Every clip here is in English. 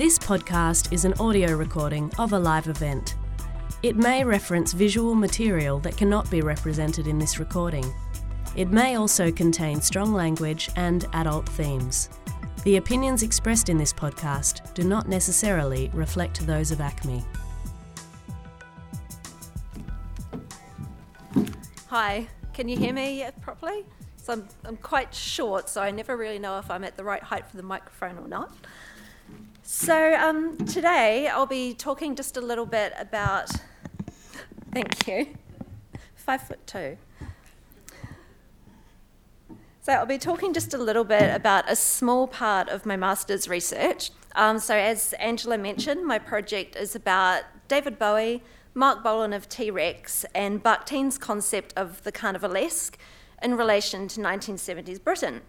This podcast is an audio recording of a live event. It may reference visual material that cannot be represented in this recording. It may also contain strong language and adult themes. The opinions expressed in this podcast do not necessarily reflect those of ACMI. Hi, can you hear me properly? So I'm, I'm quite short, so I never really know if I'm at the right height for the microphone or not. So um, today I'll be talking just a little bit about. Thank you. Five foot two. So I'll be talking just a little bit about a small part of my master's research. Um, so as Angela mentioned, my project is about David Bowie, Marc Bolan of T-Rex, and Bakhtin's concept of the carnivalesque in relation to 1970s Britain.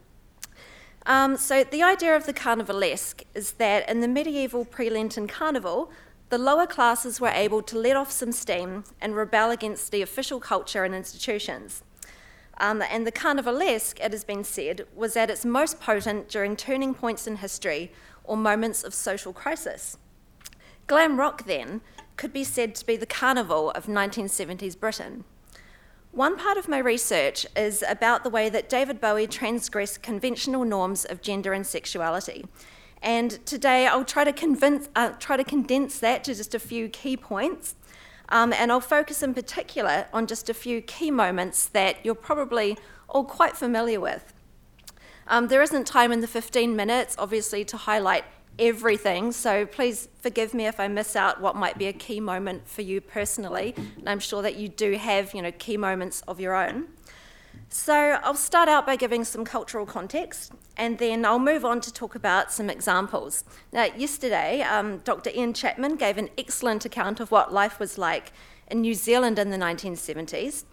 Um, so, the idea of the carnivalesque is that in the medieval pre Lenten carnival, the lower classes were able to let off some steam and rebel against the official culture and institutions. Um, and the carnivalesque, it has been said, was at its most potent during turning points in history or moments of social crisis. Glam rock, then, could be said to be the carnival of 1970s Britain. One part of my research is about the way that David Bowie transgressed conventional norms of gender and sexuality. And today I'll try to, convince, uh, try to condense that to just a few key points. Um, and I'll focus in particular on just a few key moments that you're probably all quite familiar with. Um, there isn't time in the 15 minutes, obviously, to highlight everything. So please forgive me if I miss out what might be a key moment for you personally. And I'm sure that you do have, you know, key moments of your own. So I'll start out by giving some cultural context, and then I'll move on to talk about some examples. Now, yesterday, um, Dr. Ian Chapman gave an excellent account of what life was like in New Zealand in the 1970s.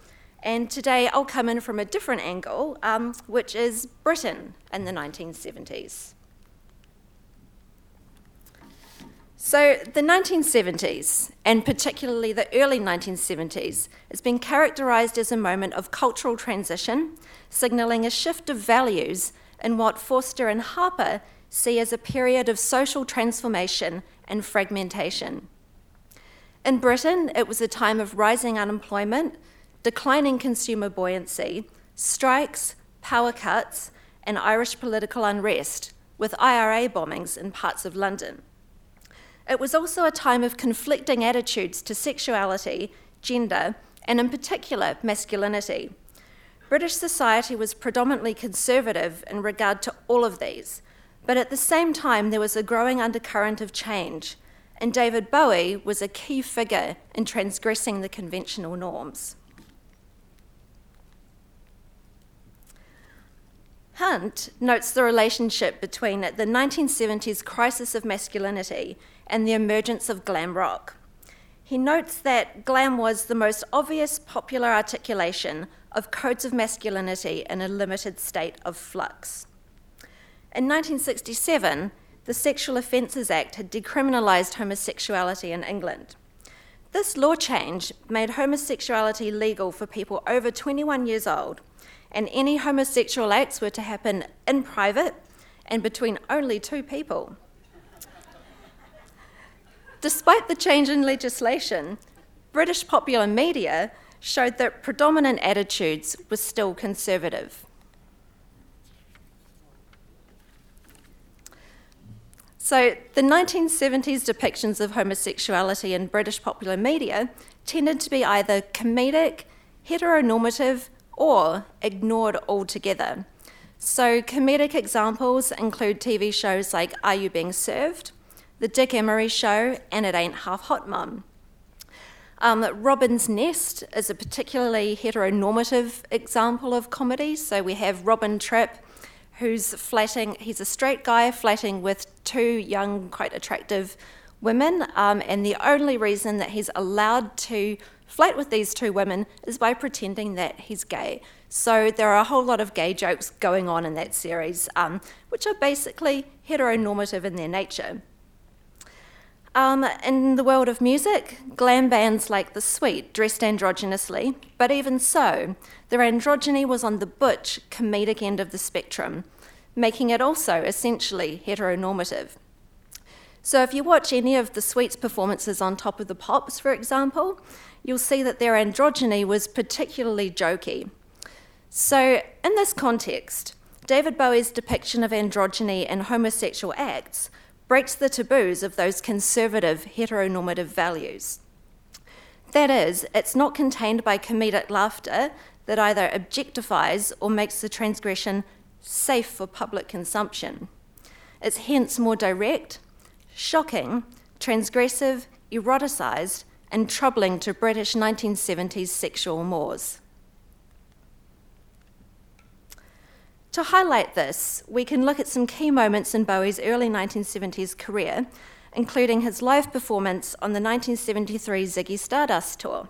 And today I'll come in from a different angle, um, which is Britain in the 1970s. So, the 1970s, and particularly the early 1970s, has been characterised as a moment of cultural transition, signalling a shift of values in what Forster and Harper see as a period of social transformation and fragmentation. In Britain, it was a time of rising unemployment, declining consumer buoyancy, strikes, power cuts, and Irish political unrest, with IRA bombings in parts of London. It was also a time of conflicting attitudes to sexuality, gender, and in particular, masculinity. British society was predominantly conservative in regard to all of these, but at the same time, there was a growing undercurrent of change, and David Bowie was a key figure in transgressing the conventional norms. Hunt notes the relationship between the 1970s crisis of masculinity and the emergence of glam rock. He notes that glam was the most obvious popular articulation of codes of masculinity in a limited state of flux. In 1967, the Sexual Offences Act had decriminalised homosexuality in England. This law change made homosexuality legal for people over 21 years old, and any homosexual acts were to happen in private and between only two people. Despite the change in legislation, British popular media showed that predominant attitudes were still conservative. So, the 1970s depictions of homosexuality in British popular media tended to be either comedic, heteronormative, or ignored altogether. So, comedic examples include TV shows like Are You Being Served? The Dick Emery Show, and It Ain't Half Hot Mum. Um, Robin's Nest is a particularly heteronormative example of comedy. So we have Robin Tripp, who's flatting, he's a straight guy flatting with two young, quite attractive women, um, and the only reason that he's allowed to flirt with these two women is by pretending that he's gay. So there are a whole lot of gay jokes going on in that series, um, which are basically heteronormative in their nature. Um, in the world of music, glam bands like The Sweet dressed androgynously, but even so, their androgyny was on the butch, comedic end of the spectrum, making it also essentially heteronormative. So if you watch any of the Sweets performances on Top of the Pops, for example, you'll see that their androgyny was particularly jokey. So, in this context, David Bowie's depiction of androgyny and homosexual acts breaks the taboos of those conservative heteronormative values. That is, it's not contained by comedic laughter that either objectifies or makes the transgression safe for public consumption. It's hence more direct, shocking, transgressive, eroticised, and troubling to British 1970s sexual mores. To highlight this, we can look at some key moments in Bowie's early 1970s career, including his live performance on the 1973 Ziggy Stardust tour.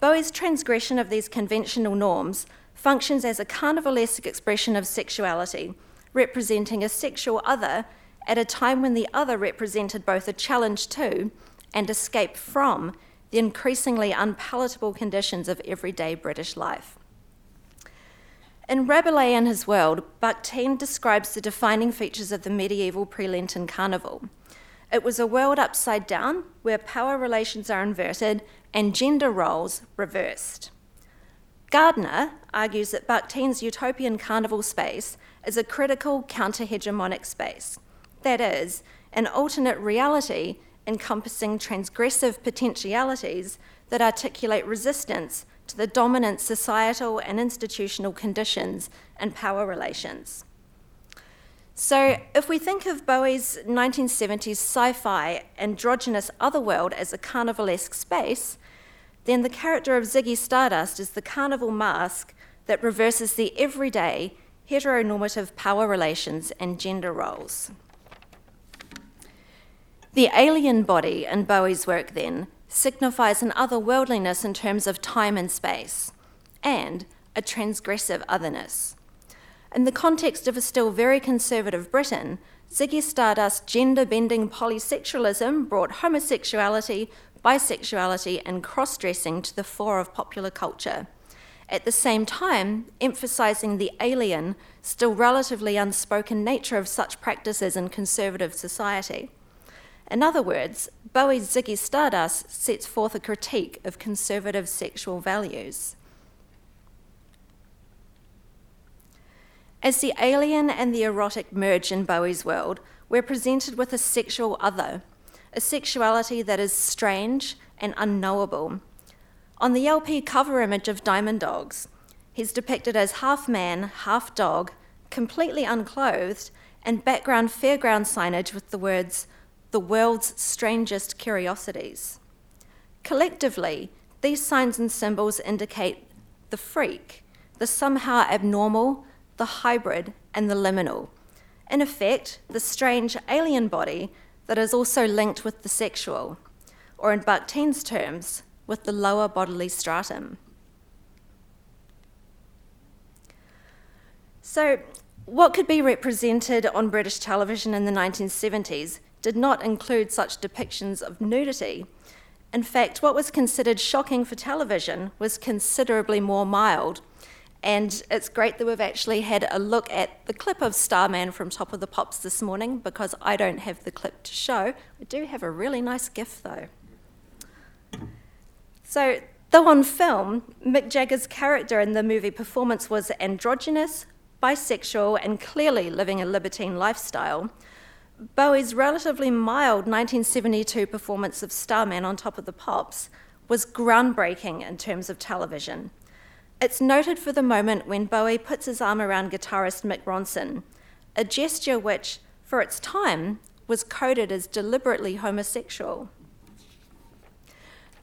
Bowie's transgression of these conventional norms functions as a carnivalesque expression of sexuality, representing a sexual other at a time when the other represented both a challenge to and escape from the increasingly unpalatable conditions of everyday British life. In Rabelais and His World, Bakhtin describes the defining features of the medieval pre Lenten carnival. It was a world upside down where power relations are inverted and gender roles reversed. Gardner argues that Bakhtin's utopian carnival space is a critical counter hegemonic space, that is, an alternate reality encompassing transgressive potentialities that articulate resistance to the dominant societal and institutional conditions and power relations. So, if we think of Bowie's 1970s sci fi androgynous otherworld as a carnivalesque space, then the character of Ziggy Stardust is the carnival mask that reverses the everyday heteronormative power relations and gender roles. The alien body in Bowie's work, then, signifies an otherworldliness in terms of time and space, and a transgressive otherness. In the context of a still very conservative Britain, Ziggy Stardust's gender bending polysexualism brought homosexuality, bisexuality, and cross dressing to the fore of popular culture. At the same time, emphasising the alien, still relatively unspoken nature of such practices in conservative society. In other words, Bowie's Ziggy Stardust sets forth a critique of conservative sexual values. As the alien and the erotic merge in Bowie's world, we're presented with a sexual other, a sexuality that is strange and unknowable. On the LP cover image of Diamond Dogs, he's depicted as half man, half dog, completely unclothed, and background fairground signage with the words, the world's strangest curiosities. Collectively, these signs and symbols indicate the freak, the somehow abnormal, the hybrid, and the liminal. In effect, the strange alien body that is also linked with the sexual, or in Bakhtin's terms, with the lower bodily stratum. So, what could be represented on British television in the 1970s did not include such depictions of nudity. In fact, what was considered shocking for television was considerably more mild. And it's great that we've actually had a look at the clip of Starman from Top of the Pops this morning because I don't have the clip to show. I do have a really nice GIF though. So, though on film, Mick Jagger's character in the movie performance was androgynous, bisexual, and clearly living a libertine lifestyle, Bowie's relatively mild 1972 performance of Starman on Top of the Pops was groundbreaking in terms of television. It's noted for the moment when Bowie puts his arm around guitarist Mick Ronson, a gesture which, for its time, was coded as deliberately homosexual.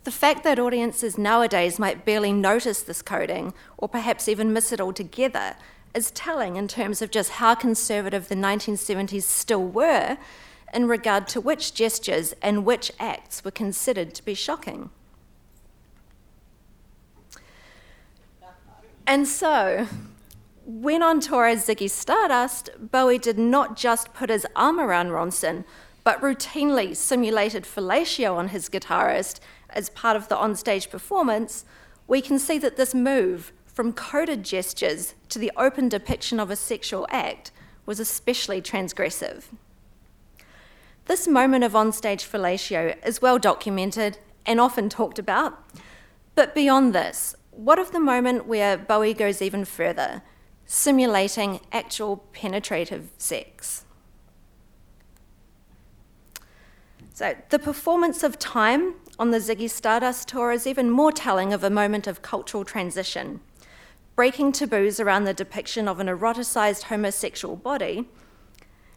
The fact that audiences nowadays might barely notice this coding, or perhaps even miss it altogether, is telling in terms of just how conservative the 1970s still were in regard to which gestures and which acts were considered to be shocking. And so, when on tour as Ziggy Stardust, Bowie did not just put his arm around Ronson, but routinely simulated fellatio on his guitarist as part of the onstage performance, we can see that this move from coded gestures to the open depiction of a sexual act was especially transgressive. This moment of onstage fellatio is well documented and often talked about. But beyond this, what of the moment where Bowie goes even further, simulating actual penetrative sex? So, the performance of Time on the Ziggy Stardust tour is even more telling of a moment of cultural transition, breaking taboos around the depiction of an eroticized homosexual body,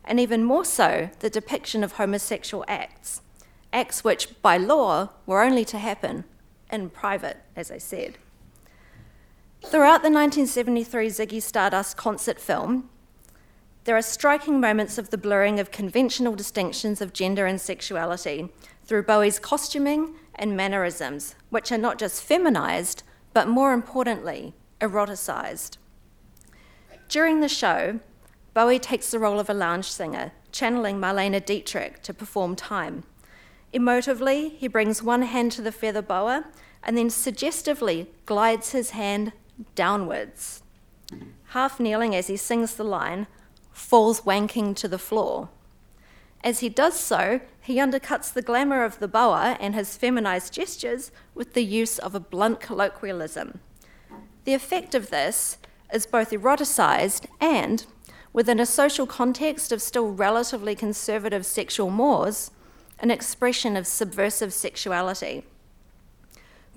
and even more so, the depiction of homosexual acts, acts which, by law, were only to happen in private, as I said. Throughout the 1973 Ziggy Stardust concert film, there are striking moments of the blurring of conventional distinctions of gender and sexuality through Bowie's costuming and mannerisms, which are not just feminized, but more importantly, eroticized. During the show, Bowie takes the role of a lounge singer, channeling Marlene Dietrich to perform Time. Emotively, he brings one hand to the feather boa and then suggestively glides his hand downwards. Half kneeling as he sings the line, falls wanking to the floor. As he does so, he undercuts the glamour of the boa and his feminized gestures with the use of a blunt colloquialism. The effect of this is both eroticized and, within a social context of still relatively conservative sexual mores, an expression of subversive sexuality.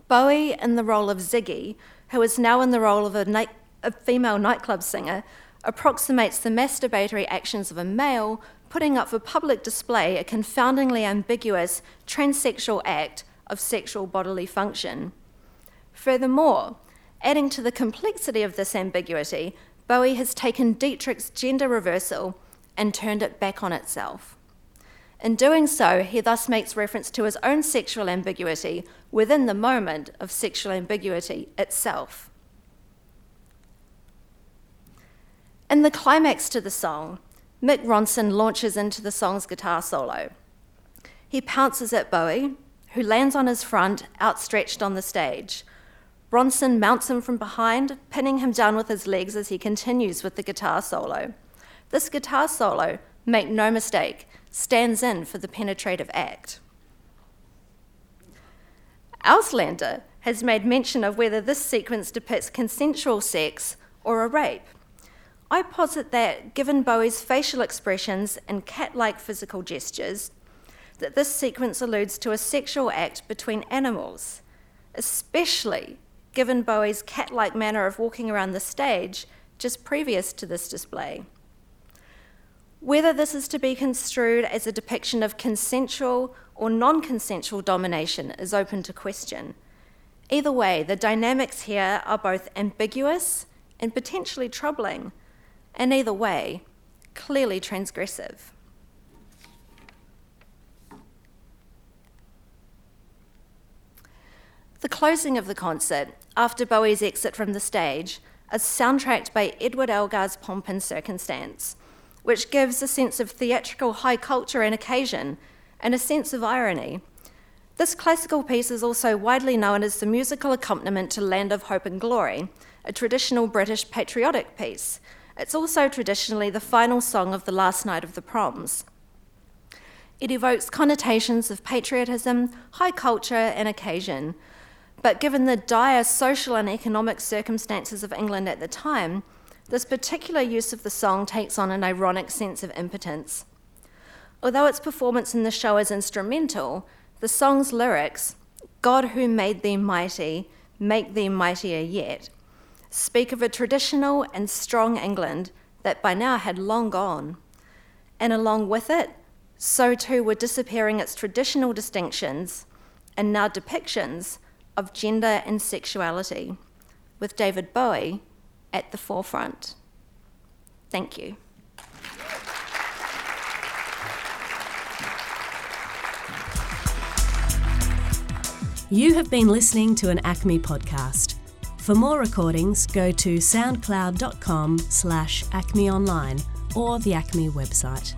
Bowie, in the role of Ziggy, who is now in the role of a, night, a female nightclub singer, approximates the masturbatory actions of a male, putting up for public display a confoundingly ambiguous transsexual act of sexual bodily function. Furthermore, adding to the complexity of this ambiguity, Bowie has taken Dietrich's gender reversal and turned it back on itself. In doing so, he thus makes reference to his own sexual ambiguity within the moment of sexual ambiguity itself. In the climax to the song, Mick Ronson launches into the song's guitar solo. He pounces at Bowie, who lands on his front, outstretched on the stage. Ronson mounts him from behind, pinning him down with his legs as he continues with the guitar solo. This guitar solo, make no mistake, stands in for the penetrative act. Auslander has made mention of whether this sequence depicts consensual sex or a rape. I posit that, given Bowie's facial expressions and cat like physical gestures, that this sequence alludes to a sexual act between animals, especially given Bowie's cat like manner of walking around the stage just previous to this display. Whether this is to be construed as a depiction of consensual or non consensual domination is open to question. Either way, the dynamics here are both ambiguous and potentially troubling and either way, clearly transgressive. The closing of the concert, after Bowie's exit from the stage, is soundtracked by Edward Elgar's Pomp and Circumstance, which gives a sense of theatrical high culture and occasion and a sense of irony. This classical piece is also widely known as the musical accompaniment to Land of Hope and Glory, a traditional British patriotic piece, it's also traditionally the final song of the last night of the proms. It evokes connotations of patriotism, high culture, and occasion. But given the dire social and economic circumstances of England at the time, this particular use of the song takes on an ironic sense of impotence. Although its performance in the show is instrumental, the song's lyrics, God who made thee mighty, make thee mightier yet, speak of a traditional and strong England that by now had long gone. And along with it, so too were disappearing its traditional distinctions and now depictions of gender and sexuality, with David Bowie at the forefront. Thank you. You have been listening to an ACMI podcast. For more recordings, go to soundcloud.com slash acmionline or the ACMI website.